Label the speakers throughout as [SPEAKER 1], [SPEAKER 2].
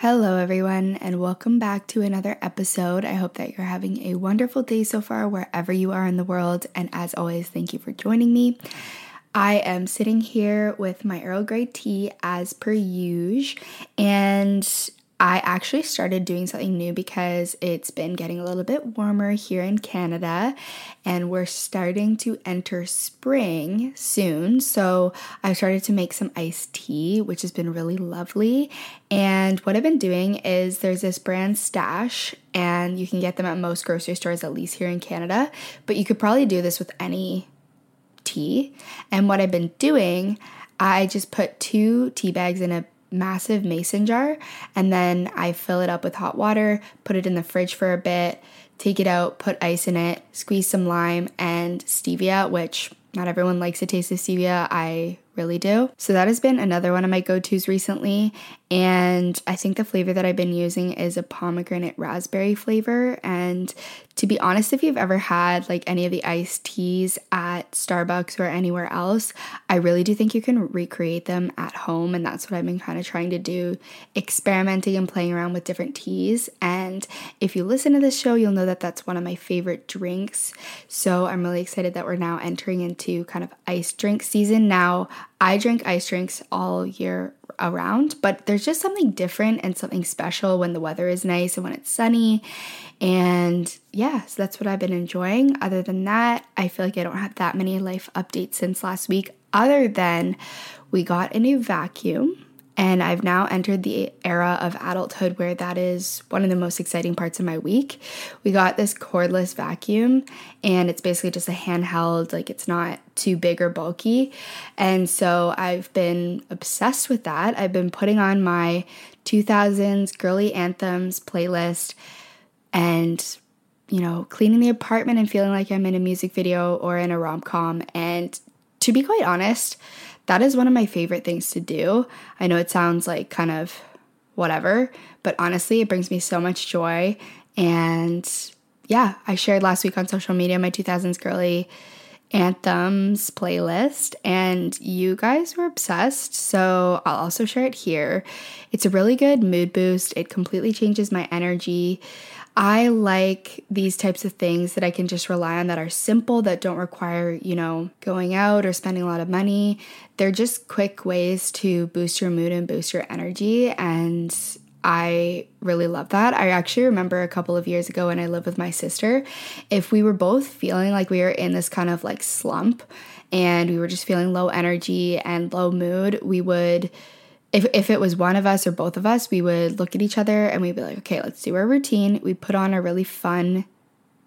[SPEAKER 1] Hello, everyone, and welcome back to another episode. I hope that you're having a wonderful day so far, wherever you are in the world. And as always, thank you for joining me. I am sitting here with my Earl Grey tea as per usual, and I actually started doing something new because it's been getting a little bit warmer here in Canada and we're starting to enter spring soon. So I've started to make some iced tea, which has been really lovely. And what I've been doing is there's this brand Stash, and you can get them at most grocery stores, at least here in Canada, but you could probably do this with any tea. And what I've been doing, I just put two tea bags in a massive mason jar and then I fill it up with hot water, put it in the fridge for a bit, take it out, put ice in it, squeeze some lime and stevia, which not everyone likes the taste of stevia. I really do. So that has been another one of my go-tos recently and I think the flavor that I've been using is a pomegranate raspberry flavor and to be honest if you've ever had like any of the iced teas at Starbucks or anywhere else, I really do think you can recreate them at home and that's what I've been kind of trying to do, experimenting and playing around with different teas and if you listen to this show, you'll know that that's one of my favorite drinks. So I'm really excited that we're now entering into kind of iced drink season. Now, I drink ice drinks all year around, but there's just something different and something special when the weather is nice and when it's sunny. And yeah, so that's what I've been enjoying. Other than that, I feel like I don't have that many life updates since last week, other than we got a new vacuum. And I've now entered the era of adulthood where that is one of the most exciting parts of my week. We got this cordless vacuum, and it's basically just a handheld, like it's not too big or bulky. And so I've been obsessed with that. I've been putting on my 2000s girly anthems playlist and you know, cleaning the apartment and feeling like I'm in a music video or in a rom com. And to be quite honest, that is one of my favorite things to do. I know it sounds like kind of whatever, but honestly, it brings me so much joy. And yeah, I shared last week on social media my 2000s girly anthems playlist, and you guys were obsessed. So I'll also share it here. It's a really good mood boost, it completely changes my energy. I like these types of things that I can just rely on that are simple, that don't require, you know, going out or spending a lot of money. They're just quick ways to boost your mood and boost your energy. And I really love that. I actually remember a couple of years ago when I lived with my sister, if we were both feeling like we were in this kind of like slump and we were just feeling low energy and low mood, we would if, if it was one of us or both of us, we would look at each other and we'd be like, okay, let's do our routine. We'd put on a really fun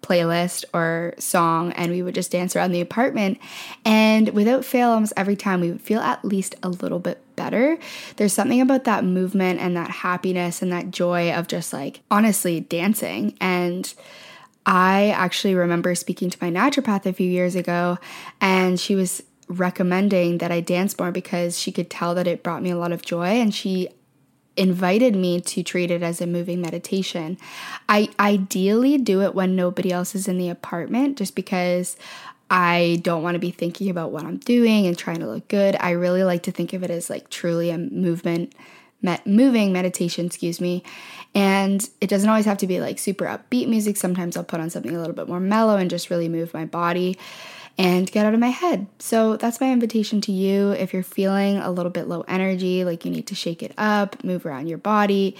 [SPEAKER 1] playlist or song and we would just dance around the apartment. And without fail, almost every time we would feel at least a little bit better. There's something about that movement and that happiness and that joy of just like honestly dancing. And I actually remember speaking to my naturopath a few years ago and she was recommending that I dance more because she could tell that it brought me a lot of joy and she invited me to treat it as a moving meditation. I ideally do it when nobody else is in the apartment just because I don't want to be thinking about what I'm doing and trying to look good. I really like to think of it as like truly a movement met, moving meditation, excuse me. And it doesn't always have to be like super upbeat music. Sometimes I'll put on something a little bit more mellow and just really move my body and get out of my head. So that's my invitation to you. If you're feeling a little bit low energy, like you need to shake it up, move around your body,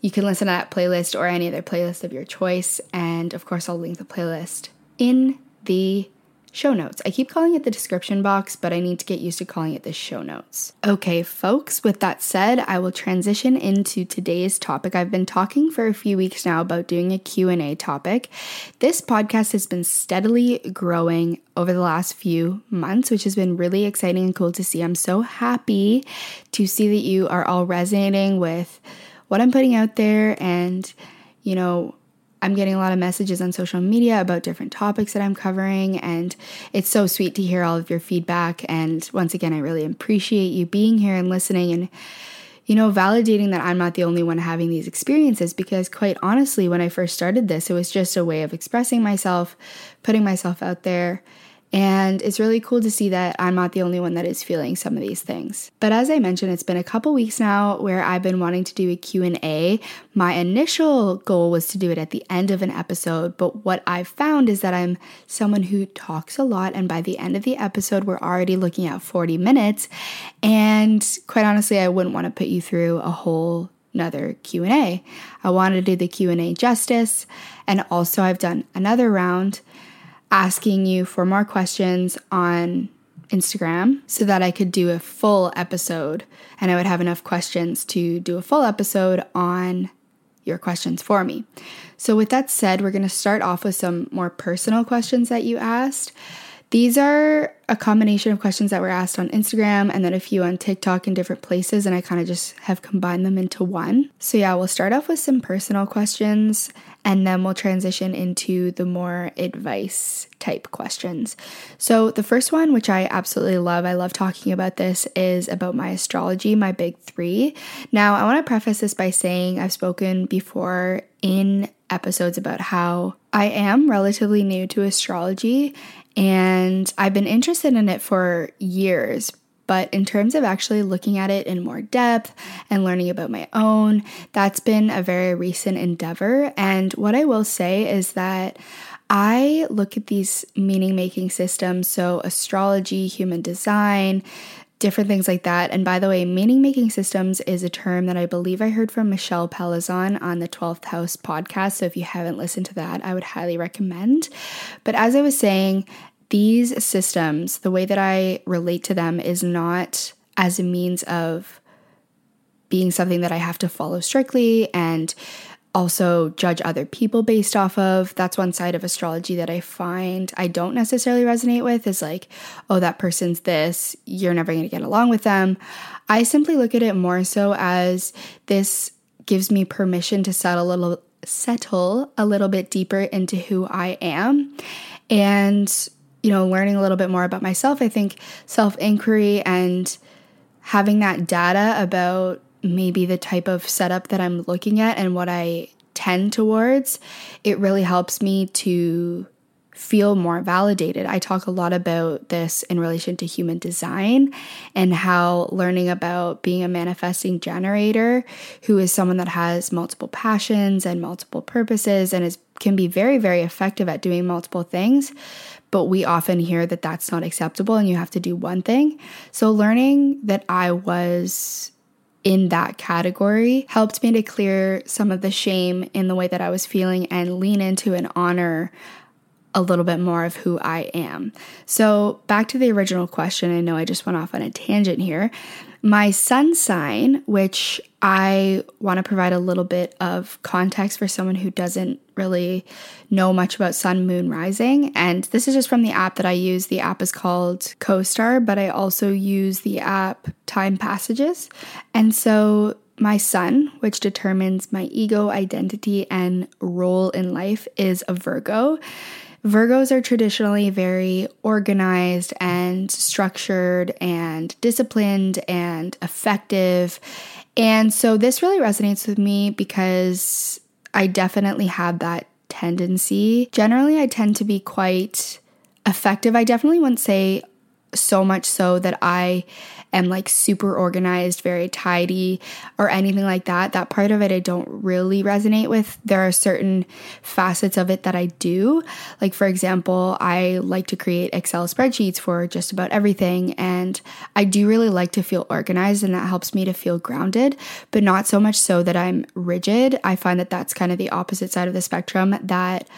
[SPEAKER 1] you can listen to that playlist or any other playlist of your choice. And of course, I'll link the playlist in the show notes. I keep calling it the description box, but I need to get used to calling it the show notes. Okay, folks, with that said, I will transition into today's topic. I've been talking for a few weeks now about doing a Q&A topic. This podcast has been steadily growing over the last few months, which has been really exciting and cool to see. I'm so happy to see that you are all resonating with what I'm putting out there and you know, I'm getting a lot of messages on social media about different topics that I'm covering, and it's so sweet to hear all of your feedback. And once again, I really appreciate you being here and listening and, you know, validating that I'm not the only one having these experiences. Because, quite honestly, when I first started this, it was just a way of expressing myself, putting myself out there, and it's really cool to see that I'm not the only one that is feeling some of these things. But as I mentioned, it's been a couple weeks now where I've been wanting to do a Q&A. My initial goal was to do it at the end of an episode, but what I've found is that I'm someone who talks a lot and by the end of the episode we're already looking at 40 minutes and quite honestly, I wouldn't want to put you through a whole another Q&A. I wanted to do the Q&A justice and also I've done another round asking you for more questions on Instagram so that I could do a full episode and I would have enough questions to do a full episode on your questions for me. So, with that said, we're going to start off with some more personal questions that you asked. These are a combination of questions that were asked on Instagram and then a few on TikTok in different places, and I kind of just have combined them into one. So, yeah, we'll start off with some personal questions and then we'll transition into the more advice type questions. So, the first one, which I absolutely love, I love talking about this, is about my astrology, my big three. Now, I want to preface this by saying I've spoken before in episodes about how I am relatively new to astrology and I've been interested in it for years. But in terms of actually looking at it in more depth and learning about my own, that's been a very recent endeavor. And what I will say is that I look at these meaning making systems, so astrology, human design, different things like that. And by the way, meaning making systems is a term that I believe I heard from Michelle Palazon on the 12th House podcast. So if you haven't listened to that, I would highly recommend. But as I was saying, these systems, the way that I relate to them is not as a means of being something that I have to follow strictly and also judge other people based off of. That's one side of astrology that I find I don't necessarily resonate with is like, oh, that person's this, you're never going to get along with them. I simply look at it more so as this gives me permission to settle a little settle a little bit deeper into who I am and you know learning a little bit more about myself. I think self-inquiry and having that data about maybe the type of setup that I'm looking at and what I tend towards, it really helps me to feel more validated. I talk a lot about this in relation to human design and how learning about being a manifesting generator who is someone that has multiple passions and multiple purposes and is can be very very effective at doing multiple things but we often hear that that's not acceptable and you have to do one thing. So learning that I was in that category helped me to clear some of the shame in the way that I was feeling and lean into and honor a little bit more of who I am. So, back to the original question, I know I just went off on a tangent here. My sun sign, which I want to provide a little bit of context for someone who doesn't really know much about sun, moon, rising. And this is just from the app that I use. The app is called CoStar, but I also use the app Time Passages. And so my sun, which determines my ego, identity, and role in life, is a Virgo. Virgos are traditionally very organized and structured and disciplined and effective. And so this really resonates with me because I definitely have that tendency. Generally, I tend to be quite effective. I definitely wouldn't say so much so that I am like super organized, very tidy, or anything like that. That part of it I don't really resonate with. There are certain facets of it that I do. Like, for example, I like to create Excel spreadsheets for just about everything. And I do really like to feel organized, and that helps me to feel grounded, but not so much so that I'm rigid. I find that that's kind of the opposite side of the spectrum that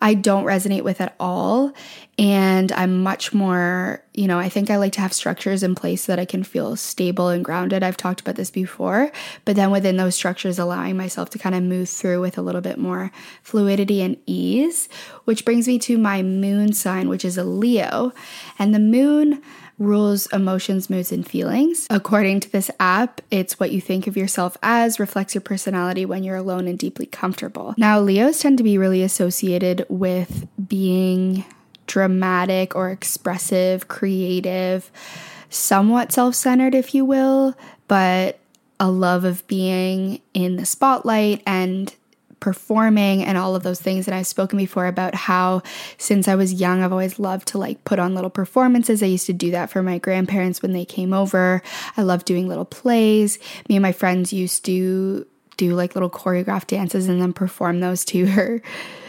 [SPEAKER 1] I don't resonate with at all. And I'm much more, you know, I think I like to have structures in place so that I can feel stable and grounded. I've talked about this before, but then within those structures, allowing myself to kind of move through with a little bit more fluidity and ease, which brings me to my moon sign, which is a Leo. And the moon rules emotions, moods, and feelings. According to this app, it's what you think of yourself as, reflects your personality when you're alone and deeply comfortable. Now, Leos tend to be really associated with being dramatic or expressive, creative, somewhat self centered, if you will, but a love of being in the spotlight and performing and all of those things. And I've spoken before about how since I was young, I've always loved to like put on little performances. I used to do that for my grandparents when they came over. I love doing little plays. Me and my friends used to do like little choreographed dances and then perform those to her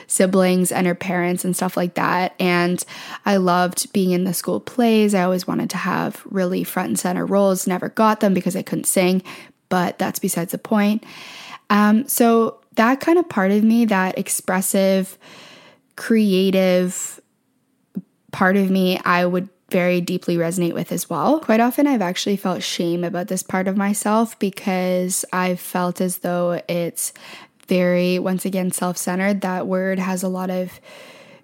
[SPEAKER 1] siblings and her parents and stuff like that. And I loved being in the school plays. I always wanted to have really front and center roles, never got them because I couldn't sing, but that's besides the point. Um, so that kind of part of me, that expressive, creative part of me, I would very deeply resonate with as well. Quite often, I've actually felt shame about this part of myself because I've felt as though it's very, once again, self centered. That word has a lot of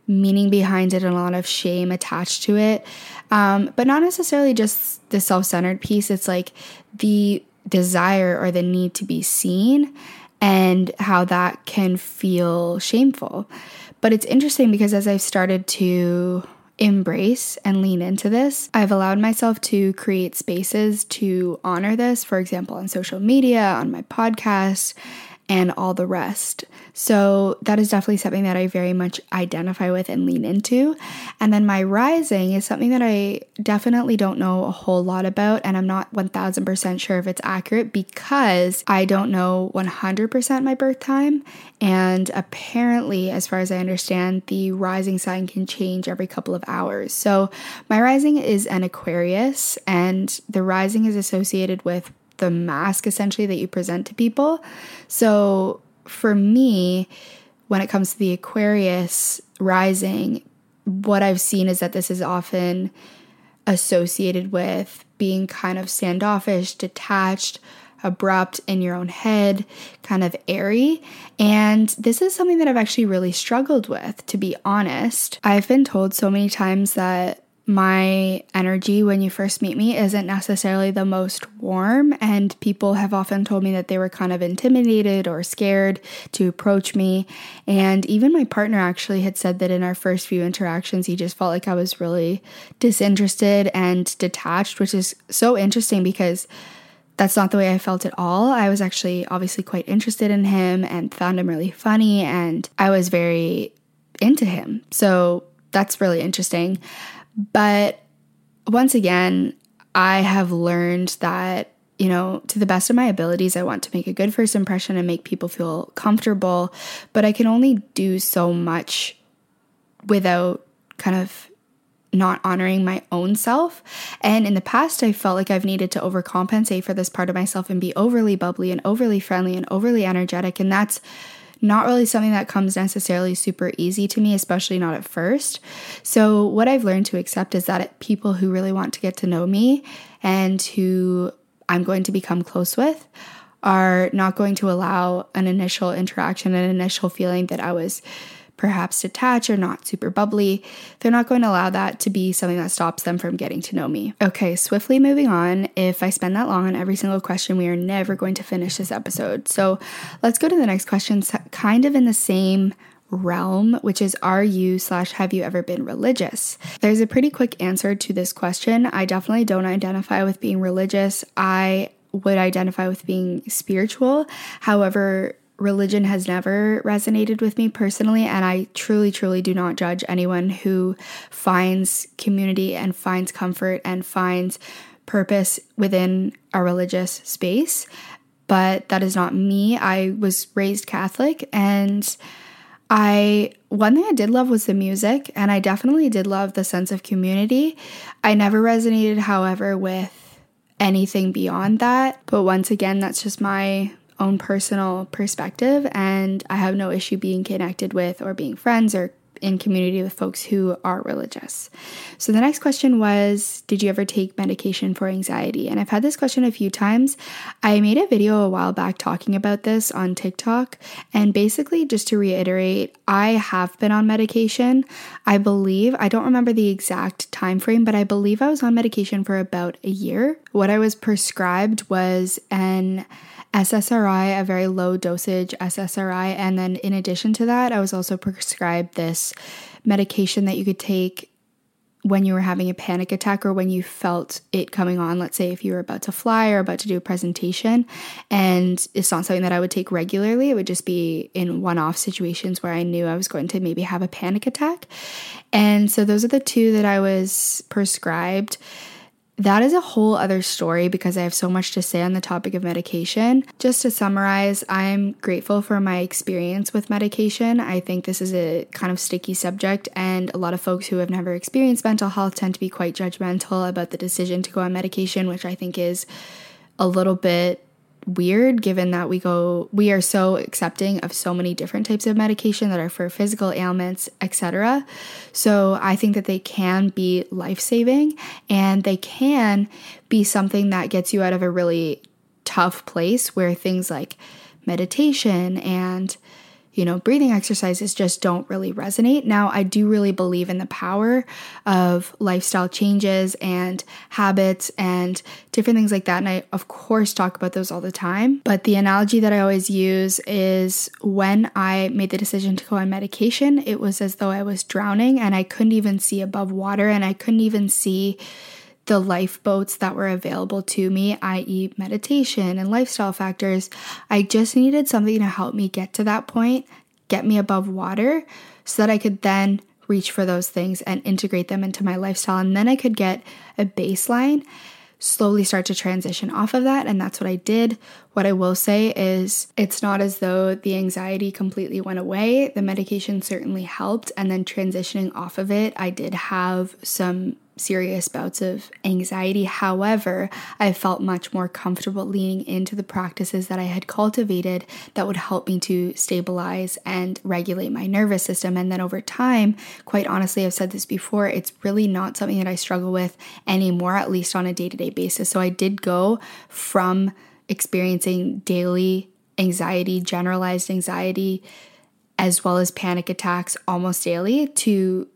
[SPEAKER 1] meaning behind it and a lot of shame attached to it. Um, but not necessarily just the self centered piece, it's like the desire or the need to be seen and how that can feel shameful. But it's interesting because as I've started to embrace and lean into this, I've allowed myself to create spaces to honor this, for example, on social media, on my podcast, and all the rest. So that is definitely something that I very much identify with and lean into. And then my rising is something that I definitely don't know a whole lot about, and I'm not 1000% sure if it's accurate because I don't know 100% my birth time. And apparently, as far as I understand, the rising sign can change every couple of hours. So my rising is an Aquarius, and the rising is associated with the mask essentially that you present to people. So for me, when it comes to the Aquarius rising, what I've seen is that this is often associated with being kind of standoffish, detached, abrupt in your own head, kind of airy. And this is something that I've actually really struggled with, to be honest. I've been told so many times that my energy when you first meet me isn't necessarily the most warm, and people have often told me that they were kind of intimidated or scared to approach me. And even my partner actually had said that in our first few interactions, he just felt like I was really disinterested and detached, which is so interesting because that's not the way I felt at all. I was actually obviously quite interested in him and found him really funny, and I was very into him. So that's really interesting. But once again, I have learned that, you know, to the best of my abilities, I want to make a good first impression and make people feel comfortable, but I can only do so much without kind of not honoring my own self. And in the past, I felt like I've needed to overcompensate for this part of myself and be overly bubbly and overly friendly and overly energetic. And that's not really something that comes necessarily super easy to me, especially not at first. So, what I've learned to accept is that people who really want to get to know me and who I'm going to become close with are not going to allow an initial interaction, an initial feeling that I was perhaps detached or not super bubbly, they're not going to allow that to be something that stops them from getting to know me. Okay, swiftly moving on. If I spend that long on every single question, we are never going to finish this episode. So let's go to the next question, kind of in the same realm, which is are you slash have you ever been religious? There's a pretty quick answer to this question. I definitely don't identify with being religious. I would identify with being spiritual. However, religion has never resonated with me personally, and I truly, truly do not judge anyone who finds community and finds comfort and finds purpose within a religious space. But that is not me. I was raised Catholic and I one thing I did love was the music and I definitely did love the sense of community. I never resonated however with anything beyond that, but once again that's just my own personal perspective, and I have no issue being connected with or being friends or in community with folks who are religious. So the next question was Did you ever take medication for anxiety? And I've had this question a few times. I made a video a while back talking about this on TikTok. And basically, just to reiterate, I have been on medication. I believe, I don't remember the exact time frame, but I believe I was on medication for about a year. What I was prescribed was an SSRI, a very low dosage SSRI. And then in addition to that, I was also prescribed this medication that you could take when you were having a panic attack or when you felt it coming on. Let's say if you were about to fly or about to do a presentation, and it's not something that I would take regularly, it would just be in one off situations where I knew I was going to maybe have a panic attack. And so those are the two that I was prescribed that is a whole other story because I have so much to say on the topic of medication. Just to summarize, I'm grateful for my experience with medication. I think this is a kind of sticky subject, and a lot of folks who have never experienced mental health tend to be quite judgmental about the decision to go on medication, which I think is a little bit weird given that we go we are so accepting of so many different types of medication that are for physical ailments etc so i think that they can be life-saving and they can be something that gets you out of a really tough place where things like meditation and you know, breathing exercises just don't really resonate. Now, I do really believe in the power of lifestyle changes and habits and different things like that. And I, of course, talk about those all the time. But the analogy that I always use is when I made the decision to go on medication, it was as though I was drowning and I couldn't even see above water and I couldn't even see the lifeboats that were available to me, i.e., meditation and lifestyle factors. I just needed something to help me get to that point, get me above water, so that I could then reach for those things and integrate them into my lifestyle. And then I could get a baseline, slowly start to transition off of that. And that's what I did. What I will say is, it's not as though the anxiety completely went away. The medication certainly helped. And then transitioning off of it, I did have some serious bouts of anxiety. However, I felt much more comfortable leaning into the practices that I had cultivated that would help me to stabilize and regulate my nervous system. And then over time, quite honestly, I've said this before, it's really not something that I struggle with anymore, at least on a day to day basis. So I did go from experiencing daily anxiety, generalized anxiety, as well as panic attacks almost daily to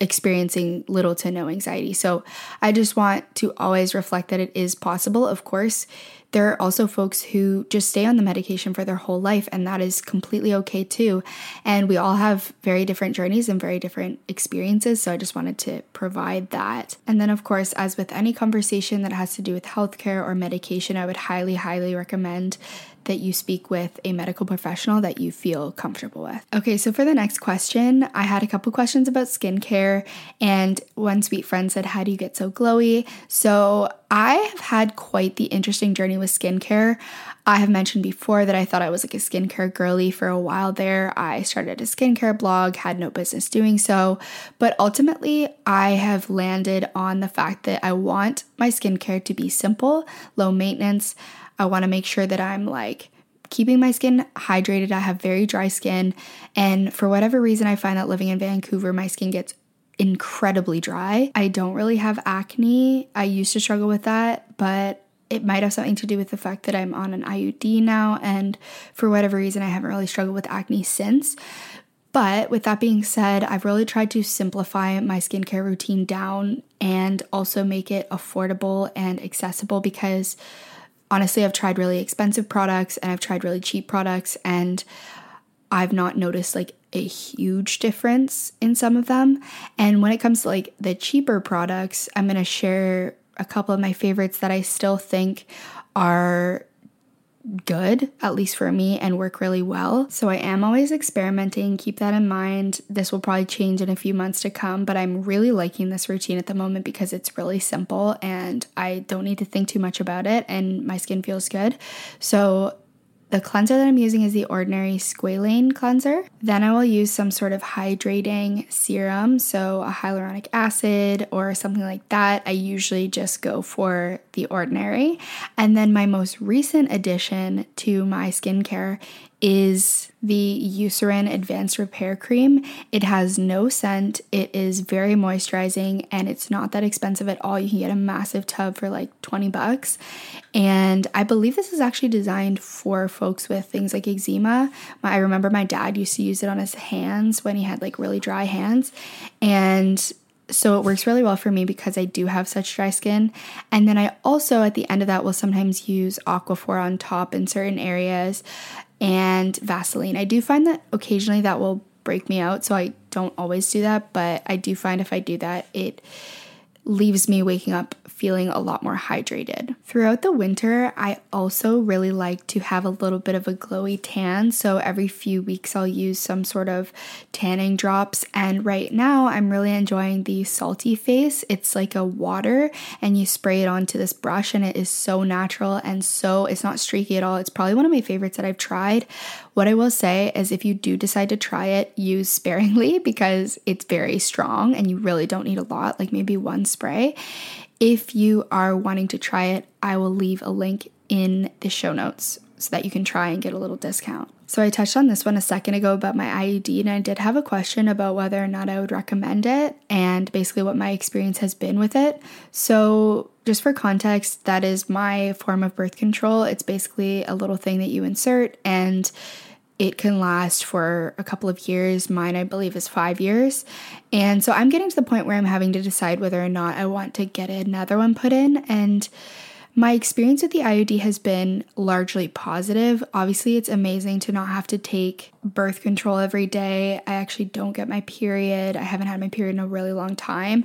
[SPEAKER 1] experiencing little to no anxiety. So I just want to always reflect that it is possible. Of course, there are also folks who just stay on the medication for their whole life, and that is completely okay too. And we all have very different journeys and very different experiences. So I just wanted to provide that. And then, of course, as with any conversation that has to do with healthcare or medication, I would highly, highly recommend that you speak with a medical professional that you feel comfortable with. Okay, so for the next question, I had a couple questions about skincare, and one sweet friend said, How do you get so glowy? So I have had quite the interesting journey with skincare. I have mentioned before that I thought I was like a skincare girly for a while there. I started a skincare blog, had no business doing so, but ultimately I have landed on the fact that I want my skincare to be simple, low maintenance. I want to make sure that I'm like keeping my skin hydrated. I have very dry skin. And for whatever reason, I find that living in Vancouver, my skin gets incredibly dry. I don't really have acne. I used to struggle with that, but it might have something to do with the fact that I'm on an IUD now. And for whatever reason, I haven't really struggled with acne since. But with that being said, I've really tried to simplify my skincare routine down and also make it affordable and accessible because honestly, I've tried really expensive products and I've tried really cheap products, and I've not noticed like a huge difference in some of them. And when it comes to like the cheaper products, I'm gonna share a couple of my favorites that I still think are good, at least for me, and work really well. So I am always experimenting. Keep that in mind. This will probably change in a few months to come, but I'm really liking this routine at the moment because it's really simple and I don't need to think too much about it and my skin feels good. So the cleanser that I'm using is the Ordinary Squalane cleanser. Then I will use some sort of hydrating serum, so a hyaluronic acid or something like that. I usually just go for the Ordinary. And then my most recent addition to my skincare is the Eucerin Advanced Repair Cream. It has no scent, it is very moisturizing, and it's not that expensive at all. You can get a massive tub for like 20 bucks. And I believe this is actually designed for folks with things like eczema. I remember my dad used to use it on his hands when he had like really dry hands. And so it works really well for me because I do have such dry skin. And then I also, at the end of that, will sometimes use Aquaphor on top in certain areas and Vaseline. I do find that occasionally that will break me out, so I don't always do that, but I do find if I do that, it leaves me waking up feeling a lot more hydrated. Throughout the winter, I also really like to have a little bit of a glowy tan. So every few weeks, I'll use some sort of tanning drops. And right now, I'm really enjoying the Salty Face. It's like a water, and you spray it onto this brush, and it is so natural and so it's not streaky at all. It's probably one of my favorites that I've tried. What I will say is, if you do decide to try it, use sparingly because it's very strong and you really don't need a lot, like maybe one spray. If you are wanting to try it, I will leave a link in the show notes so that you can try and get a little discount. So, I touched on this one a second ago about my IUD, and I did have a question about whether or not I would recommend it and basically what my experience has been with it. So, just for context, that is my form of birth control. It's basically a little thing that you insert and it can last for a couple of years. Mine, I believe, is five years. And so I'm getting to the point where I'm having to decide whether or not I want to get another one put in. And my experience with the IUD has been largely positive. Obviously, it's amazing to not have to take birth control every day. I actually don't get my period. I haven't had my period in a really long time.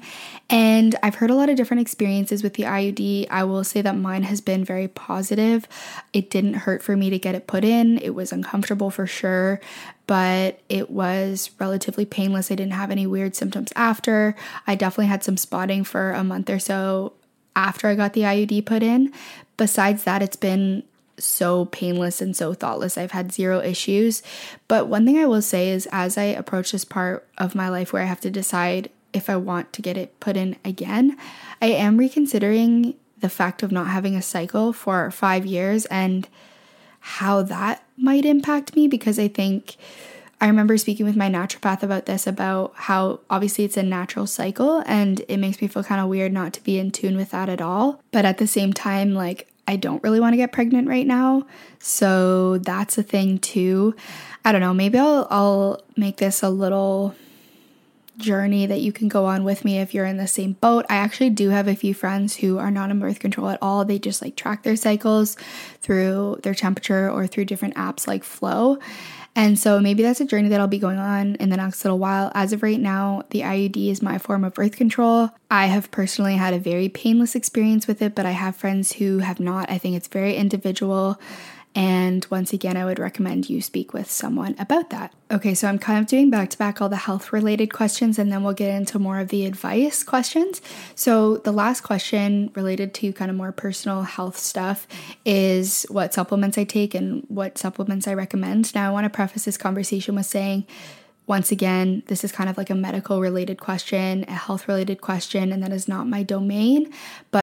[SPEAKER 1] And I've heard a lot of different experiences with the IUD. I will say that mine has been very positive. It didn't hurt for me to get it put in, it was uncomfortable for sure. But it was relatively painless. I didn't have any weird symptoms after. I definitely had some spotting for a month or so after I got the IUD put in. Besides that, it's been so painless and so thoughtless. I've had zero issues. But one thing I will say is, as I approach this part of my life where I have to decide if I want to get it put in again, I am reconsidering the fact of not having a cycle for five years and how that might impact me because I think I remember speaking with my naturopath about this about how obviously it's a natural cycle and it makes me feel kind of weird not to be in tune with that at all. But at the same time, like I don't really want to get pregnant right now. So that's a thing too. I don't know, maybe I'll I'll make this a little journey that you can go on with me if you're in the same boat. I actually do have a few friends who are not on birth control at all. They just like track their cycles through their temperature or through different apps like Flo. And so maybe that's a journey that I'll be going on in the next little while. As of right now, the IUD is my form of birth control. I have personally had a very painless experience with it, but I have friends who have not. I think it's very individual. And once again, I would recommend you speak with someone about that. Okay, so I'm kind of doing back to back all the health related questions, and then we'll get into more of the advice questions. So, the last question related to kind of more personal health stuff is what supplements I take and what supplements I recommend. Now, I want to preface this conversation with saying, once again, this is kind of like a medical related question, a health related question, and that is not my domain. But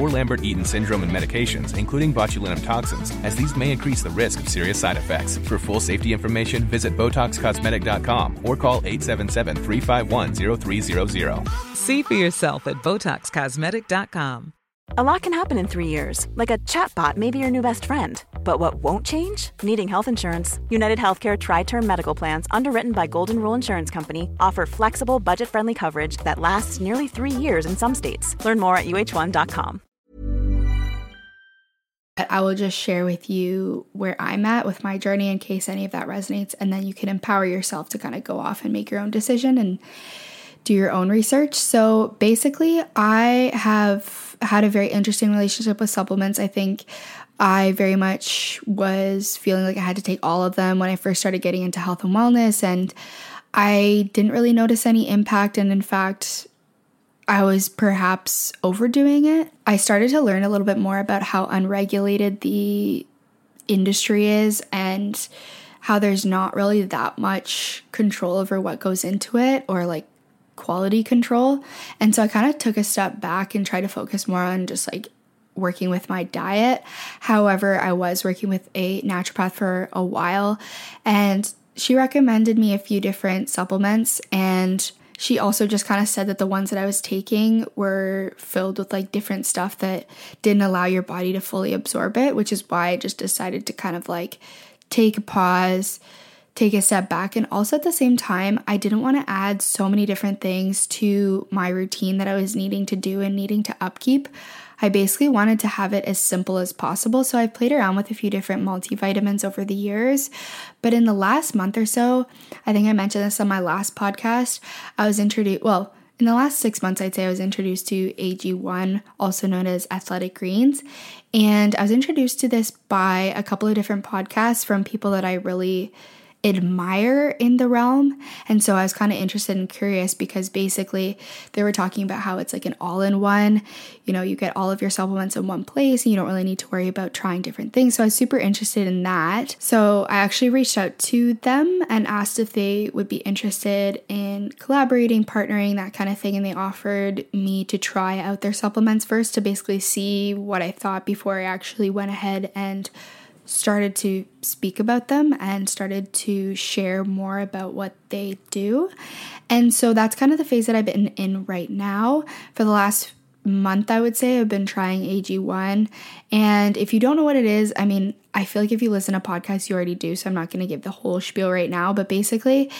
[SPEAKER 2] or Lambert Eaton syndrome and medications, including botulinum toxins, as these may increase the risk of serious side effects. For full safety information, visit BotoxCosmetic.com or call 877 351 0300.
[SPEAKER 3] See for yourself at BotoxCosmetic.com.
[SPEAKER 4] A lot can happen in three years, like a chatbot may be your new best friend. But what won't change? Needing health insurance. United Healthcare TriTerm Medical Plans, underwritten by Golden Rule Insurance Company, offer flexible, budget friendly coverage that lasts nearly three years in some states. Learn more at uh1.com.
[SPEAKER 1] I will just share with you where I'm at with my journey in case any of that resonates, and then you can empower yourself to kind of go off and make your own decision and do your own research. So basically, I have had a very interesting relationship with supplements. I think I very much was feeling like I had to take all of them when I first started getting into health and wellness, and I didn't really notice any impact. And in fact, I was perhaps overdoing it. I started to learn a little bit more about how unregulated the industry is and how there's not really that much control over what goes into it or like quality control. And so I kind of took a step back and tried to focus more on just like working with my diet. However, I was working with a naturopath for a while and she recommended me a few different supplements and she also just kind of said that the ones that I was taking were filled with like different stuff that didn't allow your body to fully absorb it, which is why I just decided to kind of like take a pause, take a step back. And also at the same time, I didn't want to add so many different things to my routine that I was needing to do and needing to upkeep. I basically wanted to have it as simple as possible. So I've played around with a few different multivitamins over the years. But in the last month or so, I think I mentioned this on my last podcast, I was introduced, well, in the last six months, I'd say I was introduced to AG1, also known as Athletic Greens. And I was introduced to this by a couple of different podcasts from people that I really admire in the realm. And so I was kind of interested and curious because basically they were talking about how it's like an all in one. You know, you get all of your supplements in one place and you don't really need to worry about trying different things. So I was super interested in that. So I actually reached out to them and asked if they would be interested in collaborating, partnering, that kind of thing. And they offered me to try out their supplements first to basically see what I thought before I actually went ahead and started to speak about them and started to share more about what they do. And so that's kind of the phase that I've been in right now. For the last month, I would say, I've been trying AG1. And if you don't know what it is, I mean, I feel like if you listen to podcasts, you already do. So I'm not going to give the whole spiel right now. But basically,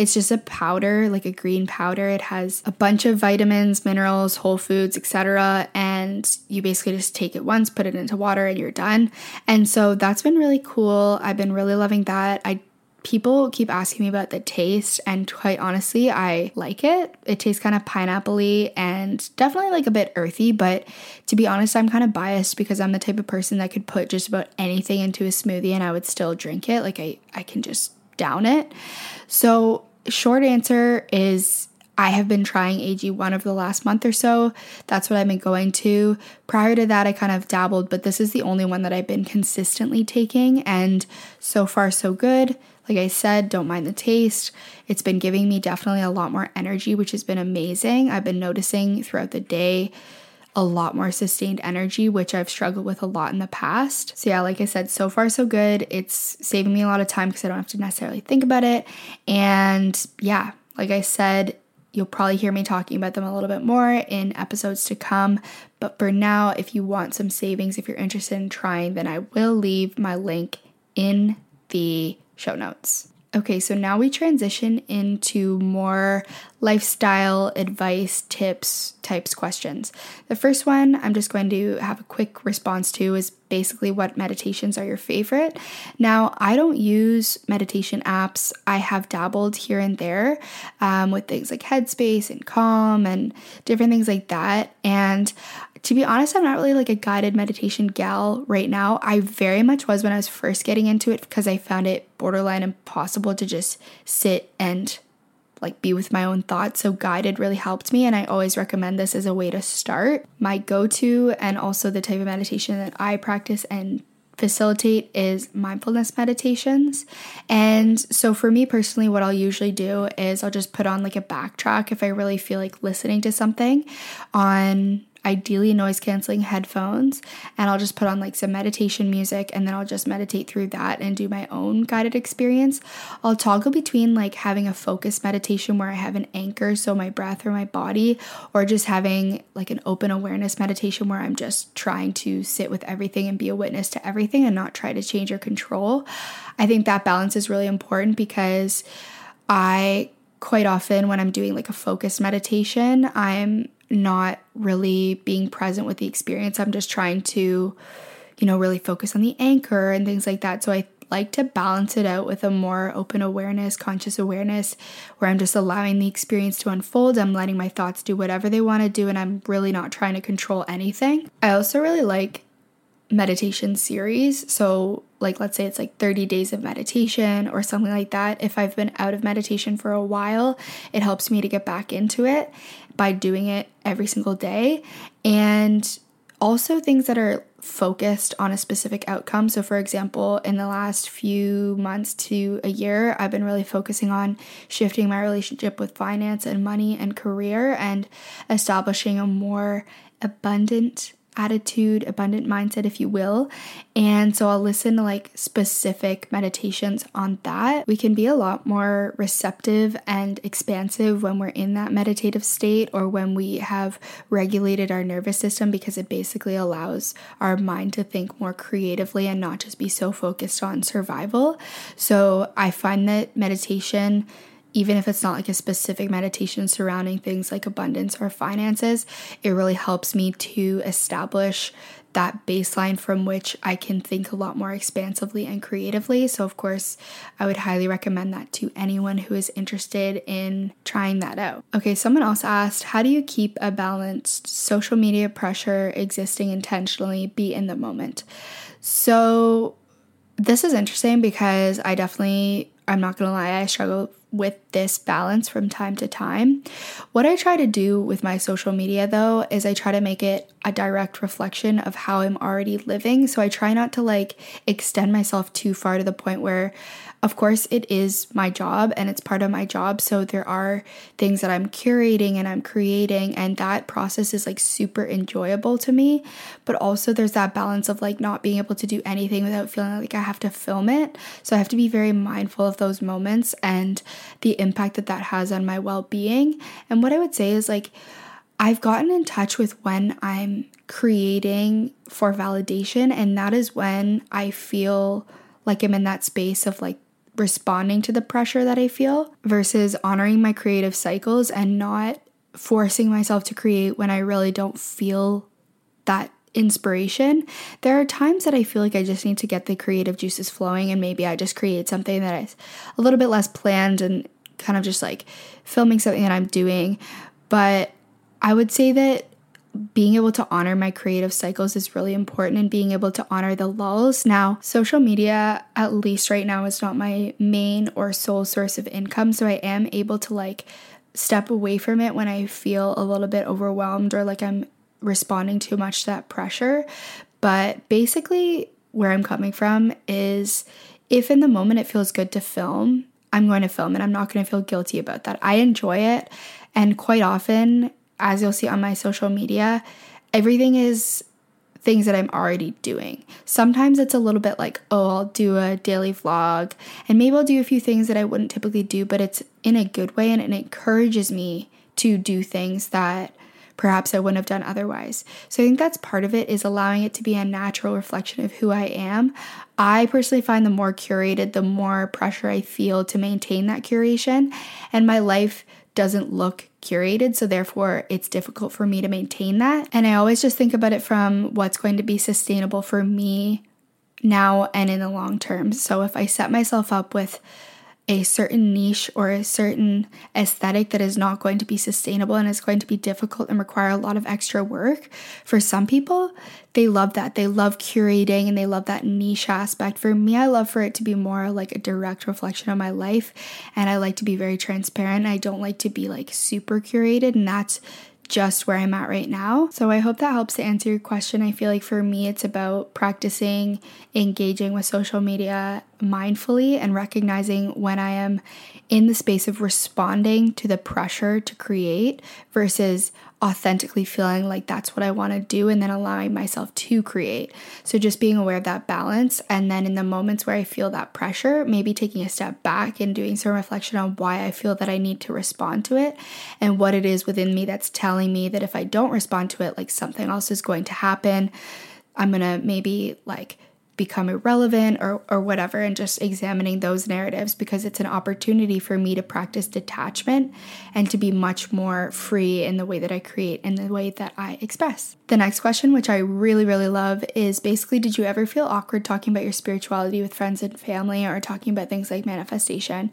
[SPEAKER 1] it's just a powder, like a green powder. It has a bunch of vitamins, minerals, whole foods, etc. And you basically just take it once, put it into water, and you're done. And so that's been really cool. I've been really loving that. I people keep asking me about the taste and quite honestly i like it it tastes kind of pineappley and definitely like a bit earthy but to be honest i'm kind of biased because i'm the type of person that could put just about anything into a smoothie and i would still drink it like i i can just down it so short answer is I have been trying AG1 over the last month or so. That's what I've been going to. Prior to that, I kind of dabbled, but this is the only one that I've been consistently taking. And so far, so good. Like I said, don't mind the taste. It's been giving me definitely a lot more energy, which has been amazing. I've been noticing throughout the day a lot more sustained energy, which I've struggled with a lot in the past. So, yeah, like I said, so far so good. It's saving me a lot of time because I don't have to necessarily think about it. And yeah, like I said, You'll probably hear me talking about them a little bit more in episodes to come. But for now, if you want some savings, if you're interested in trying, then I will leave my link in the show notes. Okay, so now we transition into more lifestyle advice, tips, types questions. The first one I'm just going to have a quick response to is basically what meditations are your favorite. Now, I don't use meditation apps. I have dabbled here and there um, with things like Headspace and Calm and different things like that. And to be honest, I'm not really like a guided meditation gal right now. I very much was when I was first getting into it because I found it borderline impossible to just sit and like be with my own thoughts. So guided really helped me and I always recommend this as a way to start. My go-to and also the type of meditation that I practice and facilitate is mindfulness meditations. And so for me personally, what I'll usually do is I'll just put on like a backtrack if I really feel like listening to something on ideally noise canceling headphones and I'll just put on like some meditation music and then I'll just meditate through that and do my own guided experience. I'll toggle between like having a focused meditation where I have an anchor, so my breath or my body, or just having like an open awareness meditation where I'm just trying to sit with everything and be a witness to everything and not try to change or control. I think that balance is really important because I quite often when I'm doing like a focused meditation, I'm not really being present with the experience. I'm just trying to, you know, really focus on the anchor and things like that. So I like to balance it out with a more open awareness, conscious awareness, where I'm just allowing the experience to unfold. I'm letting my thoughts do whatever they want to do, and I'm really not trying to control anything. I also really like meditation series. So, like, let's say it's like 30 days of meditation or something like that. If I've been out of meditation for a while, it helps me to get back into it by doing it every single day. And also things that are focused on a specific outcome. So, for example, in the last few months to a year, I've been really focusing on shifting my relationship with finance and money and career and establishing a more abundant attitude, abundant mindset, if you will. And so I'll listen to like specific meditations on that. We can be a lot more receptive and expansive when we're in that meditative state or when we have regulated our nervous system because it basically allows our mind to think more creatively and not just be so focused on survival. So I find that meditation even if it's not like a specific meditation surrounding things like abundance or finances, it really helps me to establish that baseline from which I can think a lot more expansively and creatively. So, of course, I would highly recommend that to anyone who is interested in trying that out. Okay, someone else asked, How do you keep a balanced social media pressure existing intentionally, be in the moment? So, this is interesting because I definitely, I'm not gonna lie, I struggle with this balance from time to time. What I try to do with my social media though is I try to make it a direct reflection of how I'm already living. So I try not to like extend myself too far to the point where of course, it is my job and it's part of my job. So there are things that I'm curating and I'm creating, and that process is like super enjoyable to me. But also, there's that balance of like not being able to do anything without feeling like I have to film it. So I have to be very mindful of those moments and the impact that that has on my well being. And what I would say is like, I've gotten in touch with when I'm creating for validation, and that is when I feel like I'm in that space of like responding to the pressure that I feel versus honoring my creative cycles and not forcing myself to create when I really don't feel that inspiration. There are times that I feel like I just need to get the creative juices flowing and maybe I just create something that is a little bit less planned and kind of just like filming something that I'm doing. But I would say that being able to honor my creative cycles is really important and being able to honor the lulls. Now, social media, at least right now, is not my main or sole source of income. So I am able to like step away from it when I feel a little bit overwhelmed or like I'm responding too much to that pressure. But basically, where I'm coming from is if in the moment it feels good to film, I'm going to film and I'm not going to feel guilty about that. I enjoy it. And quite often, as you'll see on my social media, everything is things that I'm already doing. Sometimes it's a little bit like, oh, I'll do a daily vlog and maybe I'll do a few things that I wouldn't typically do, but it's in a good way and it encourages me to do things that perhaps I wouldn't have done otherwise. So I think that's part of it is allowing it to be a natural reflection of who I am. I personally find the more curated, the more pressure I feel to maintain that curation and my life doesn't look curated, so therefore it's difficult for me to maintain that. And I always just think about it from what's going to be sustainable for me now and in the long term. So if I set myself up with a certain niche or a certain aesthetic that is not going to be sustainable and is going to be difficult and require a lot of extra work. For some people, they love that. They love curating and they love that niche aspect. For me, I love for it to be more like a direct reflection of my life. And I like to be very transparent. I don't like to be like super curated. And that's just where I'm at right now. So I hope that helps to answer your question. I feel like for me, it's about practicing engaging with social media mindfully and recognizing when I am in the space of responding to the pressure to create versus authentically feeling like that's what I want to do and then allowing myself to create. So just being aware of that balance and then in the moments where I feel that pressure, maybe taking a step back and doing some reflection on why I feel that I need to respond to it and what it is within me that's telling me that if I don't respond to it like something else is going to happen. I'm going to maybe like become irrelevant or, or whatever, and just examining those narratives because it's an opportunity for me to practice detachment and to be much more free in the way that I create and the way that I express. The next question, which I really, really love, is basically Did you ever feel awkward talking about your spirituality with friends and family or talking about things like manifestation?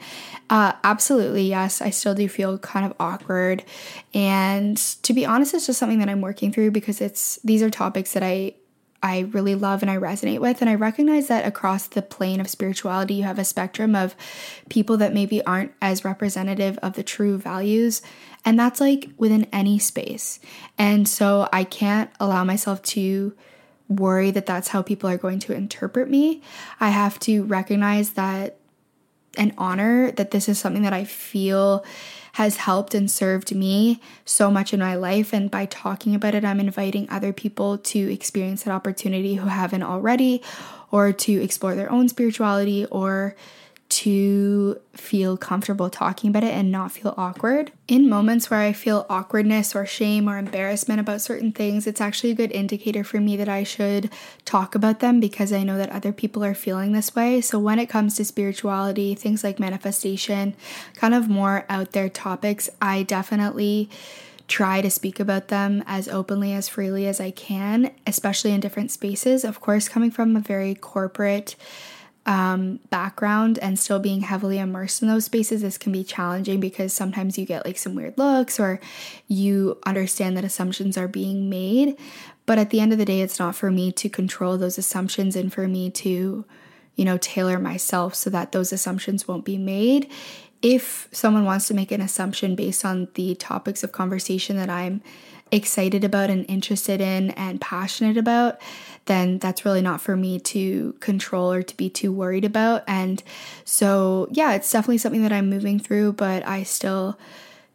[SPEAKER 1] Uh, absolutely, yes. I still do feel kind of awkward. And to be honest, it's just something that I'm working through because it's these are topics that I I really love and I resonate with. And I recognize that across the plane of spirituality, you have a spectrum of people that maybe aren't as representative of the true values. And that's like within any space. And so I can't allow myself to worry that that's how people are going to interpret me. I have to recognize that and honor that this is something that I feel has helped and served me so much in my life. And by talking about it, I'm inviting other people to experience that opportunity who haven't already, or to explore their own spirituality, or to feel comfortable talking about it and not feel awkward. In moments where I feel awkwardness or shame or embarrassment about certain things, it's actually a good indicator for me that I should talk about them because I know that other people are feeling this way. So, when it comes to spirituality, things like manifestation, kind of more out there topics, I definitely try to speak about them as openly as freely as I can, especially in different spaces. Of course, coming from a very corporate um, background and still being heavily immersed in those spaces, this can be challenging because sometimes you get like some weird looks or you understand that assumptions are being made. But at the end of the day, it's not for me to control those assumptions and for me to, you know, tailor myself so that those assumptions won't be made. If someone wants to make an assumption based on the topics of conversation that I'm excited about and interested in and passionate about, then that's really not for me to control or to be too worried about. And so, yeah, it's definitely something that I'm moving through, but I still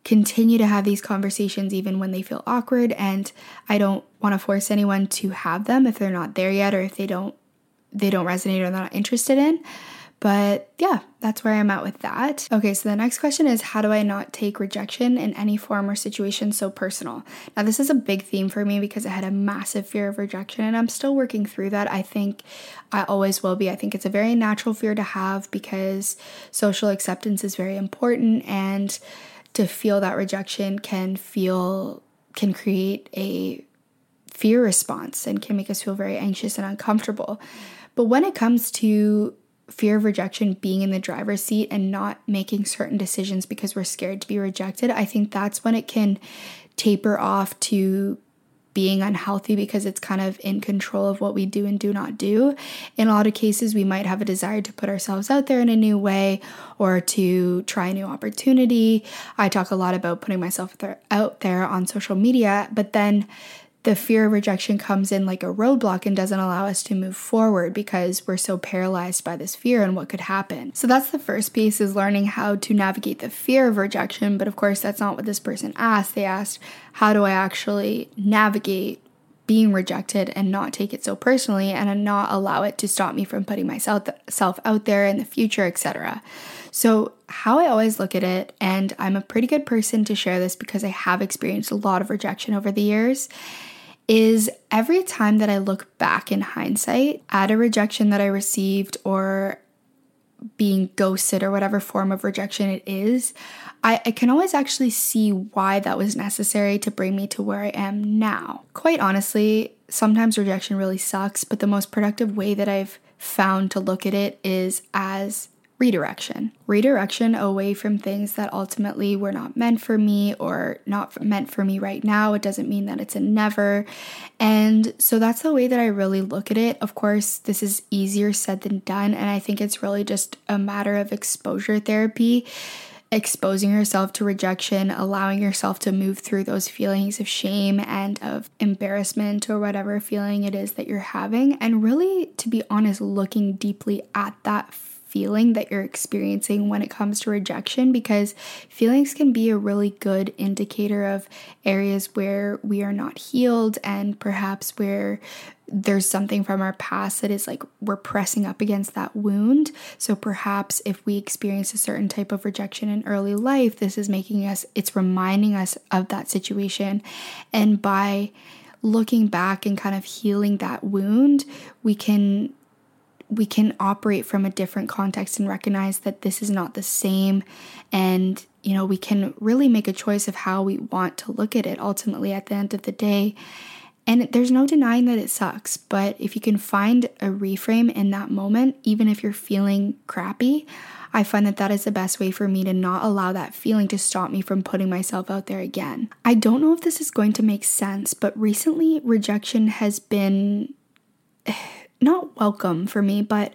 [SPEAKER 1] continue to have these conversations even when they feel awkward and I don't want to force anyone to have them if they're not there yet or if they don't they don't resonate or they're not interested in. But yeah, that's where I'm at with that. Okay, so the next question is how do I not take rejection in any form or situation so personal? Now, this is a big theme for me because I had a massive fear of rejection and I'm still working through that. I think I always will be. I think it's a very natural fear to have because social acceptance is very important and to feel that rejection can feel can create a fear response and can make us feel very anxious and uncomfortable. But when it comes to fear of rejection being in the driver's seat and not making certain decisions because we're scared to be rejected, I think that's when it can taper off to being unhealthy because it's kind of in control of what we do and do not do. In a lot of cases, we might have a desire to put ourselves out there in a new way or to try a new opportunity. I talk a lot about putting myself out there on social media, but then the fear of rejection comes in like a roadblock and doesn't allow us to move forward because we're so paralyzed by this fear and what could happen. So that's the first piece is learning how to navigate the fear of rejection, but of course that's not what this person asked. They asked, "How do I actually navigate being rejected and not take it so personally and not allow it to stop me from putting myself self out there in the future, etc." So, how I always look at it, and I'm a pretty good person to share this because I have experienced a lot of rejection over the years, is every time that I look back in hindsight at a rejection that I received or being ghosted or whatever form of rejection it is, I, I, can always actually see why that was necessary to bring me to where I am now. Quite honestly, sometimes rejection really sucks, but the most productive way that I've found to look at it is as redirection. Redirection away from things that ultimately were not meant for me or not meant for me right now. It doesn't mean that it's a never. And so that's the way that I really look at it. Of course, this is easier said than done. And I think it's really just a matter of exposure therapy exposing yourself to rejection, allowing yourself to move through those feelings of shame and of embarrassment or whatever feeling it is that you're having, and really, to be honest, looking deeply at that feeling that you're experiencing when it comes to rejection because feelings can be a really good indicator of areas where we are not healed and perhaps where there's something from our past that is like we're pressing up against that wound. So perhaps if we experience a certain type of rejection in early life, this is making us, it's reminding us of that situation. And by looking back and kind of healing that wound, we can we can operate from a different context and recognize that this is not the same and you know we can really make a choice of how we want to look at it ultimately at the end of the day and there's no denying that it sucks but if you can find a reframe in that moment even if you're feeling crappy I find that that is the best way for me to not allow that feeling to stop me from putting myself out there again. I don't know if this is going to make sense, but recently rejection has been not welcome for me, but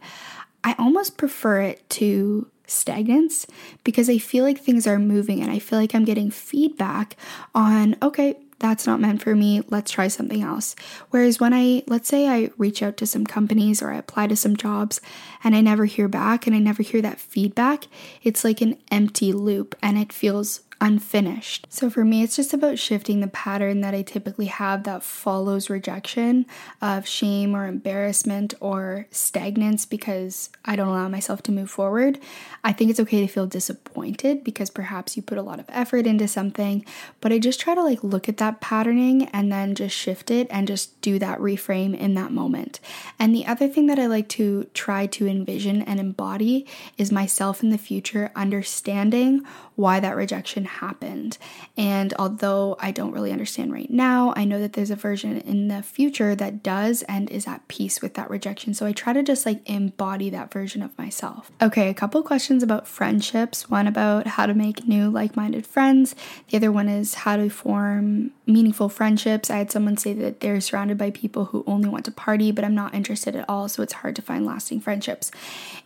[SPEAKER 1] I almost prefer it to stagnance because I feel like things are moving and I feel like I'm getting feedback on, okay, that's not meant for me, let's try something else. Whereas when I, let's say I reach out to some companies or I apply to some jobs and I never hear back and I never hear that feedback, it's like an empty loop and it feels unfinished. So for me, it's just about shifting the pattern that I typically have that follows rejection of shame or embarrassment or stagnance because I don't allow myself to move forward. I think it's okay to feel disappointed because perhaps you put a lot of effort into something, but I just try to like look at that patterning and then just shift it and just do that reframe in that moment. And the other thing that I like to try to envision and embody is myself in the future understanding why that rejection happened. And although I don't really understand right now, I know that there's a version in the future that does and is at peace with that rejection. So I try to just like embody that version of myself. Okay, a couple questions about friendships. One about how to make new like minded friends, the other one is how to form meaningful friendships. I had someone say that they're surrounded by people who only want to party, but I'm not interested at all. So it's hard to find lasting friendships.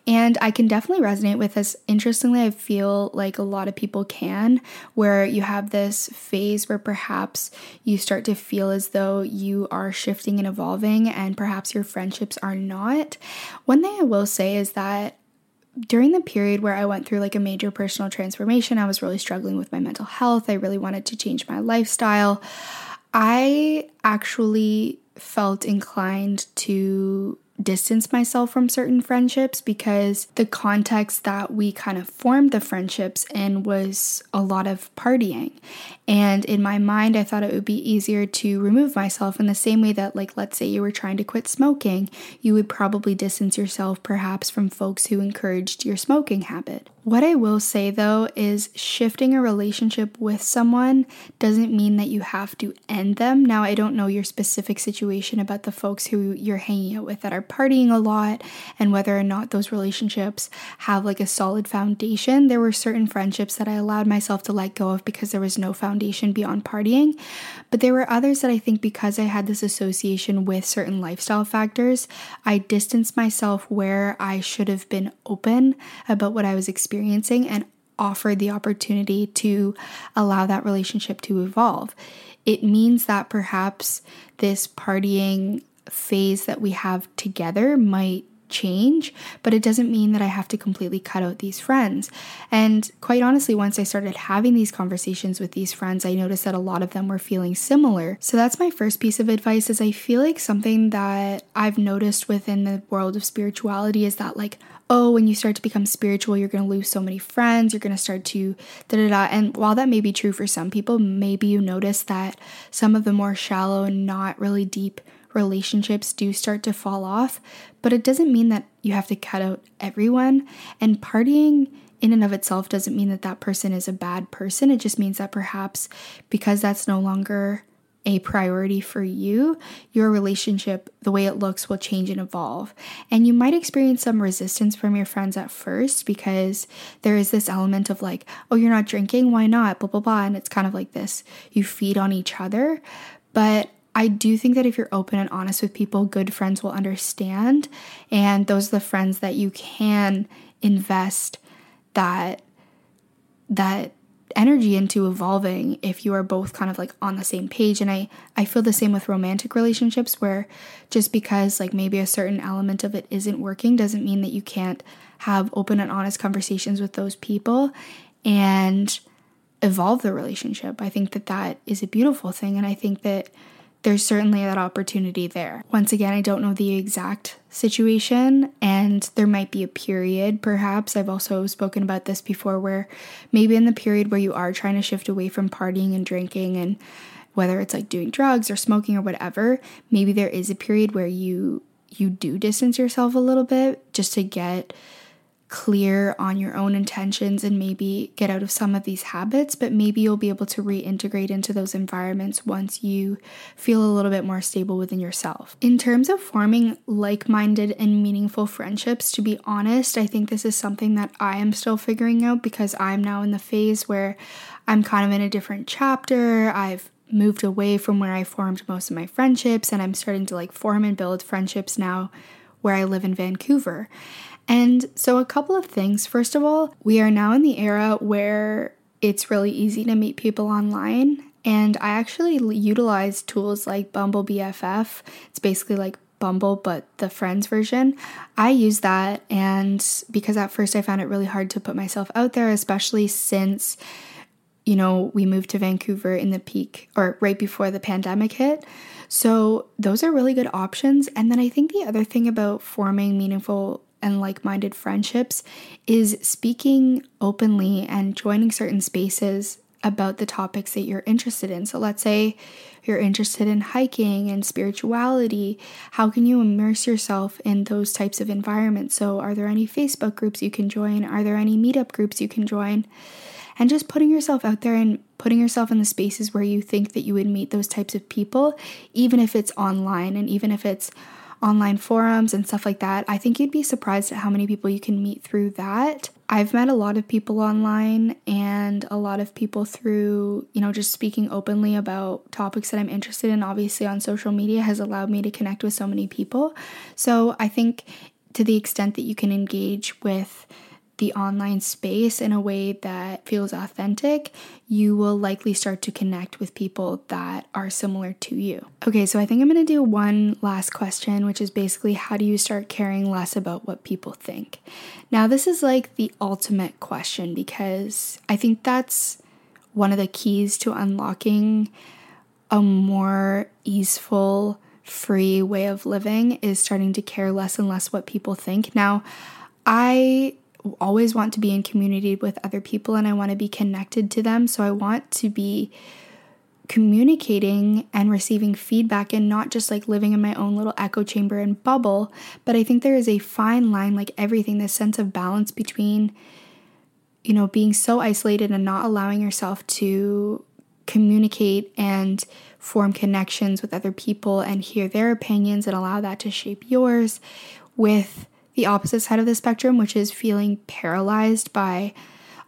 [SPEAKER 1] And I can definitely resonate with this. Interestingly, I feel like a lot of people can, where you have this phase where perhaps you start to feel as though you are shifting and evolving, and perhaps your friendships are not. One thing I will say is that during the period where I went through like a major personal transformation, I was really struggling with my mental health. I really wanted to change my lifestyle. I actually felt inclined to distance myself from certain friendships because the context that we kind of formed the friendships in was a lot of partying. And in my mind, I thought it would be easier to remove myself in the same way that, like, let's say you were trying to quit smoking, you would probably distance yourself perhaps from folks who encouraged your smoking habit. What I will say though is shifting a relationship with someone doesn't mean that you have to end them. Now, I don't know your specific situation about the folks who you're hanging out with that are partying a lot and whether or not those relationships have like a solid foundation. There were certain friendships that I allowed myself to let go of because there was no foundation beyond partying. But there were others that I think because I had this association with certain lifestyle factors, I distanced myself where I should have been open about what I was experiencing experiencing and offered the opportunity to allow that relationship to evolve. It means that perhaps this partying phase that we have together might change, but it doesn't mean that I have to completely cut out these friends. And quite honestly, once I started having these conversations with these friends, I noticed that a lot of them were feeling similar. So that's my first piece of advice is I feel like something that I've noticed within the world of spirituality is that like oh, when you start to become spiritual, you're going to lose so many friends, you're going to start to da da da. And while that may be true for some people, maybe you notice that some of the more shallow and not really deep relationships do start to fall off. But it doesn't mean that you have to cut out everyone. And partying in and of itself doesn't mean that that person is a bad person. It just means that perhaps because that's no longer a priority for you, your relationship, the way it looks, will change and evolve. And you might experience some resistance from your friends at first because there is this element of like, oh, you're not drinking, why not? Blah, blah, blah. And it's kind of like this you feed on each other. But I do think that if you're open and honest with people, good friends will understand. And those are the friends that you can invest that that energy into evolving if you are both kind of like on the same page. And i i feel the same with romantic relationships where just because like maybe a certain element of it isn't working doesn't mean that you can't have open and honest conversations with those people and evolve the relationship. I think that that is a beautiful thing. And i think that there's certainly that opportunity there. Once again, I don't know the exact situation, and there might be a period, perhaps. I've also spoken about this before, where maybe in the period where you are trying to shift away from partying and drinking, and whether it's like doing drugs or smoking or whatever, maybe there is a period where you you do distance yourself a little bit just to get clear on your own intentions and maybe get out of some of these habits, but maybe you'll be able to reintegrate into those environments once you feel a little bit more stable within yourself. In terms of forming like minded and meaningful friendships, to be honest, I think this is something that I am still figuring out because I'm now in the phase where I'm kind of in a different chapter. I've moved away from where I formed most of my friendships and I'm starting to like form and build friendships now where I live in Vancouver. And so, a couple of things. First of all, we are now in the era where it's really easy to meet people online. And I actually utilize tools like Bumble BFF. It's basically like Bumble, but the friends version. I use that, and because at first I found it really hard to put myself out there, especially since, you know, we moved to Vancouver in the peak or right before the pandemic hit. So, those are really good options. And then I think the other thing about forming meaningful and like minded friendships is speaking openly and joining certain spaces about the topics that you're interested in. So, let's say you're interested in hiking and spirituality. How can you immerse yourself in those types of environments? So, are there any Facebook groups you can join? Are there any meetup groups you can join? And just putting yourself out there and putting yourself in the spaces where you think that you would meet those types of people, even if it's online and even if it's online forums and stuff like that. I think you'd be surprised at how many people you can meet through that. I've met a lot of people online and a lot of people through, you know, just speaking openly about topics that I'm interested in. Obviously, on social media has allowed me to connect with so many people. So I think to the extent that you can engage with the online space in a way that feels authentic, you will likely start to connect with people that are similar to you. Okay, so I think I'm gonna do one last question, which is basically how do you start caring less about what people think? Now, this is like the ultimate question because I think that's one of the keys to unlocking a more easeful, free way of living is starting to care less and less what people think. Now, I always want to be in community with other people and I want to be connected to them. So I want to be communicating and receiving feedback and not just like living in my own little echo chamber and bubble. But I think there is a fine line, like everything, this sense of balance between, you know, being so isolated and not allowing yourself to communicate and form connections with other people and hear their opinions and allow that to shape yours with the opposite side of the spectrum, which is feeling paralyzed by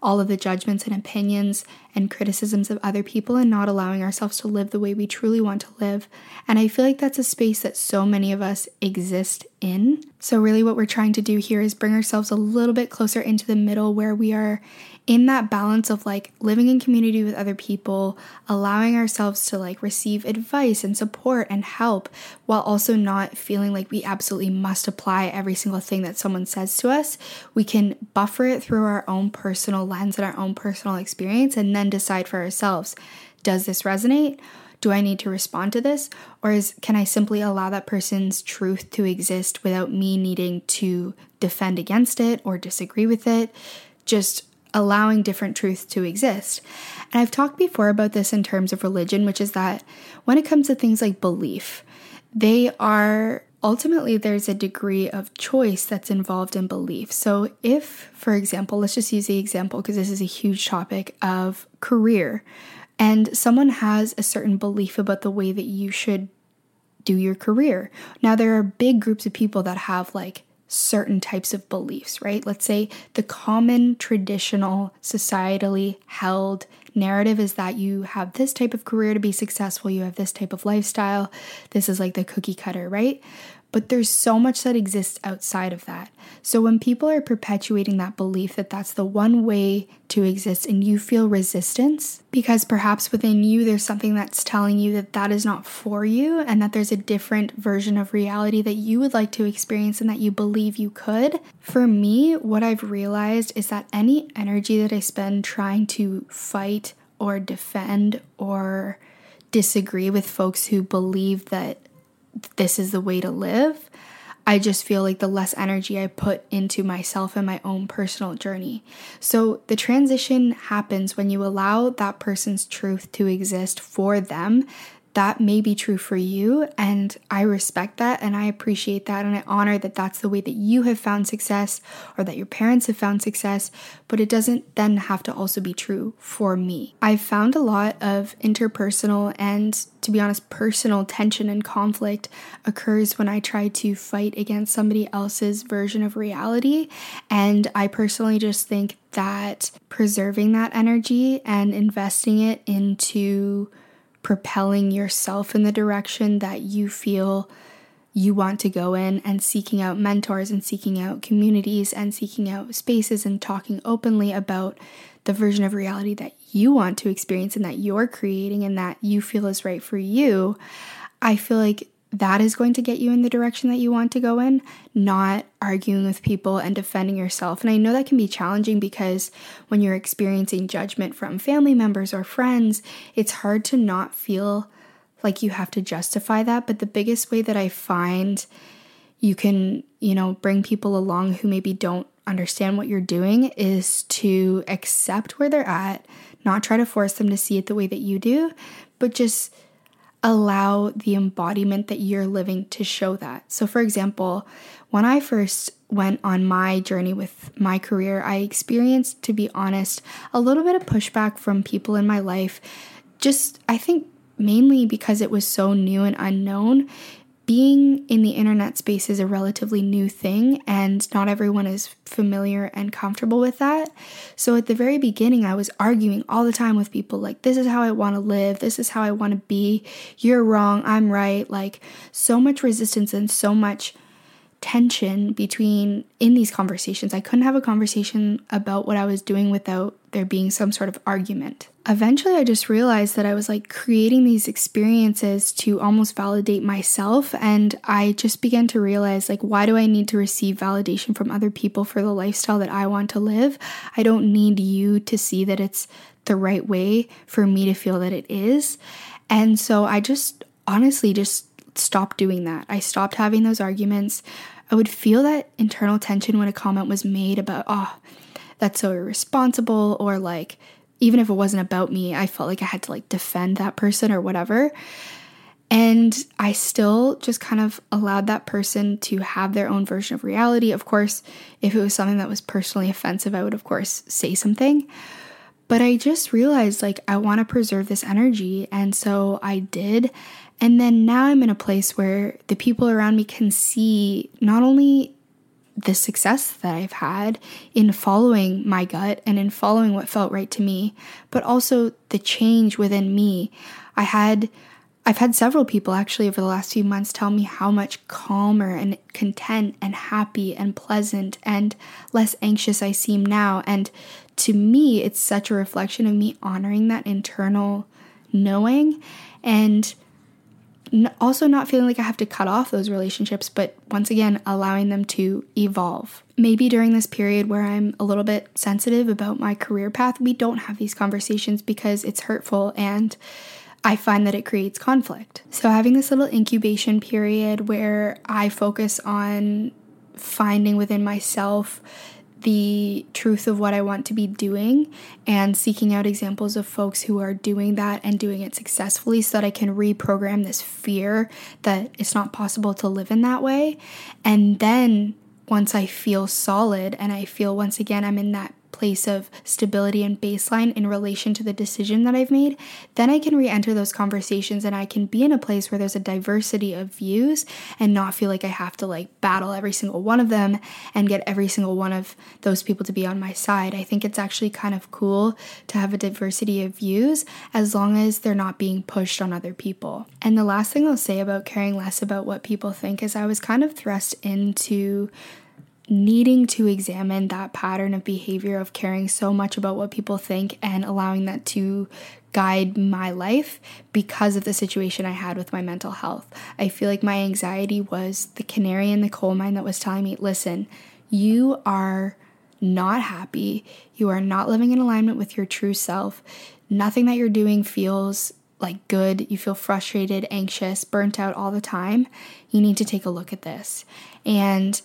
[SPEAKER 1] all of the judgments and opinions and criticisms of other people and not allowing ourselves to live the way we truly want to live. And I feel like that's a space that so many of us exist in. So, really, what we're trying to do here is bring ourselves a little bit closer into the middle where we are in that balance of like living in community with other people, allowing ourselves to like receive advice and support and help while also not feeling like we absolutely must apply every single thing that someone says to us. We can buffer it through our own personal lens and our own personal experience and then decide for ourselves does this resonate? Do I need to respond to this? Or is can I simply allow that person's truth to exist without me needing to defend against it or disagree with it? Just allowing different truths to exist. And I've talked before about this in terms of religion, which is that when it comes to things like belief, they are ultimately there's a degree of choice that's involved in belief. So, if, for example, let's just use the example because this is a huge topic of career. And someone has a certain belief about the way that you should do your career. Now, there are big groups of people that have like certain types of beliefs, right? Let's say the common traditional societally held narrative is that you have this type of career to be successful, you have this type of lifestyle. This is like the cookie cutter, right? But there's so much that exists outside of that. So when people are perpetuating that belief that that's the one way to exist and you feel resistance because perhaps within you there's something that's telling you that that is not for you and that there's a different version of reality that you would like to experience and that you believe you could. For me, what I've realized is that any energy that I spend trying to fight or defend or disagree with folks who believe that this is the way to live, I just feel like the less energy I put into myself and my own personal journey. So the transition happens when you allow that person's truth to exist for them that may be true for you. And I respect that and I appreciate that. And I honor that that's the way that you have found success or that your parents have found success. But it doesn't then have to also be true for me. I've found a lot of interpersonal and, to be honest, personal tension and conflict occurs when I try to fight against somebody else's version of reality. And I personally just think that preserving that energy and investing it into propelling yourself in the direction that you feel you want to go in and seeking out mentors and seeking out communities and seeking out spaces and talking openly about the version of reality that you want to experience and that you're creating and that you feel is right for you. I feel like that is going to get you in the direction that you want to go in, not arguing with people and defending yourself. And I know that can be challenging because when you're experiencing judgment from family members or friends, it's hard to not feel like you have to justify that. But the biggest way that I find you can, you know, bring people along who maybe don't understand what you're doing is to accept where they're at, not try to force them to see it the way that you do, but just allow the embodiment that you're living to show that. So, for example, when I first went on my journey with my career, I experienced, to be honest, a little bit of pushback from people in my life. Just, I think, mainly because it was so new and unknown being in the internet space is a relatively new thing, and not everyone is familiar and comfortable with that. So, at the very beginning, I was arguing all the time with people like, This is how I want to live, this is how I want to be, you're wrong, I'm right. Like, so much resistance and so much tension between in these conversations. I couldn't have a conversation about what I was doing without there being some sort of argument. Eventually, I just realized that I was like creating these experiences to almost validate myself. And I just began to realize, like, why do I need to receive validation from other people for the lifestyle that I want to live? I don't need you to see that it's the right way for me to feel that it is. And so I just honestly just stopped doing that. I stopped having those arguments. I would feel that internal tension when a comment was made about, oh, that's so irresponsible, or like, even if it wasn't about me, I felt like I had to like defend that person or whatever. And I still just kind of allowed that person to have their own version of reality. Of course, if it was something that was personally offensive, I would, of course, say something. But I just realized like I want to preserve this energy. And so I did. And then now I'm in a place where the people around me can see not only the success that I've had in following my gut and in following what felt right to me, but also the change within me. I had I've had several people actually over the last few months tell me how much calmer and content and happy and pleasant and less anxious I seem now. And to me, it's such a reflection of me honoring that internal knowing and also not feeling like I have to cut off those relationships, but once again, allowing them to evolve. Maybe during this period where I'm a little bit sensitive about my career path, we don't have these conversations because it's hurtful and I find that it creates conflict. So, having this little incubation period where I focus on finding within myself the truth of what I want to be doing and seeking out examples of folks who are doing that and doing it successfully so that I can reprogram this fear that it's not possible to live in that way. And then once I feel solid and I feel once again I'm in that place of stability and baseline in relation to the decision that I've made, then I can re enter those conversations and I can be in a place where there's a diversity of views and not feel like I have to like battle every single one of them and get every single one of those people to be on my side. I think it's actually kind of cool to have a diversity of views as long as they're not being pushed on other people. And the last thing I'll say about caring less about what people think is I was kind of thrust into needing to examine that pattern of behavior of caring so much about what people think and allowing that to guide my life because of the situation I had with my mental health. I feel like my anxiety was the canary in the coal mine that was telling me, listen, you are not happy. You are not living in alignment with your true self. Nothing that you're doing feels like good. You feel frustrated, anxious, burnt out all the time. You need to take a look at this. And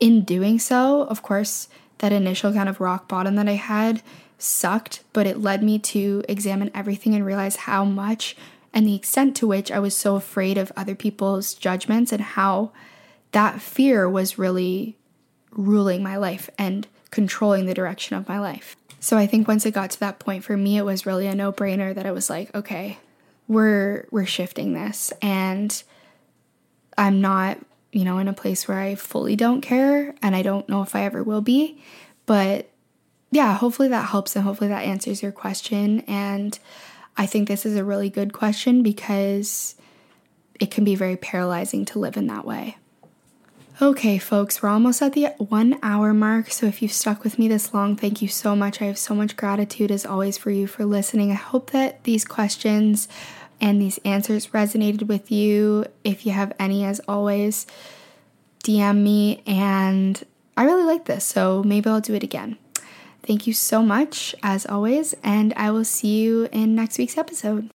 [SPEAKER 1] in doing so, of course, that initial kind of rock bottom that I had sucked, but it led me to examine everything and realize how much and the extent to which I was so afraid of other people's judgments and how that fear was really ruling my life and controlling the direction of my life. So I think once it got to that point for me it was really a no-brainer that I was like, okay, we're we're shifting this and I'm not you know, in a place where I fully don't care and I don't know if I ever will be. But yeah, hopefully that helps and hopefully that answers your question. And I think this is a really good question because it can be very paralyzing to live in that way. Okay, folks, we're almost at the one hour mark. So if you've stuck with me this long, thank you so much. I have so much gratitude as always for you for listening. I hope that these questions and these answers resonated with you. If you have any, as always, DM me. And I really like this, so maybe I'll do it again. Thank you so much, as always, and I will see you in next week's episode.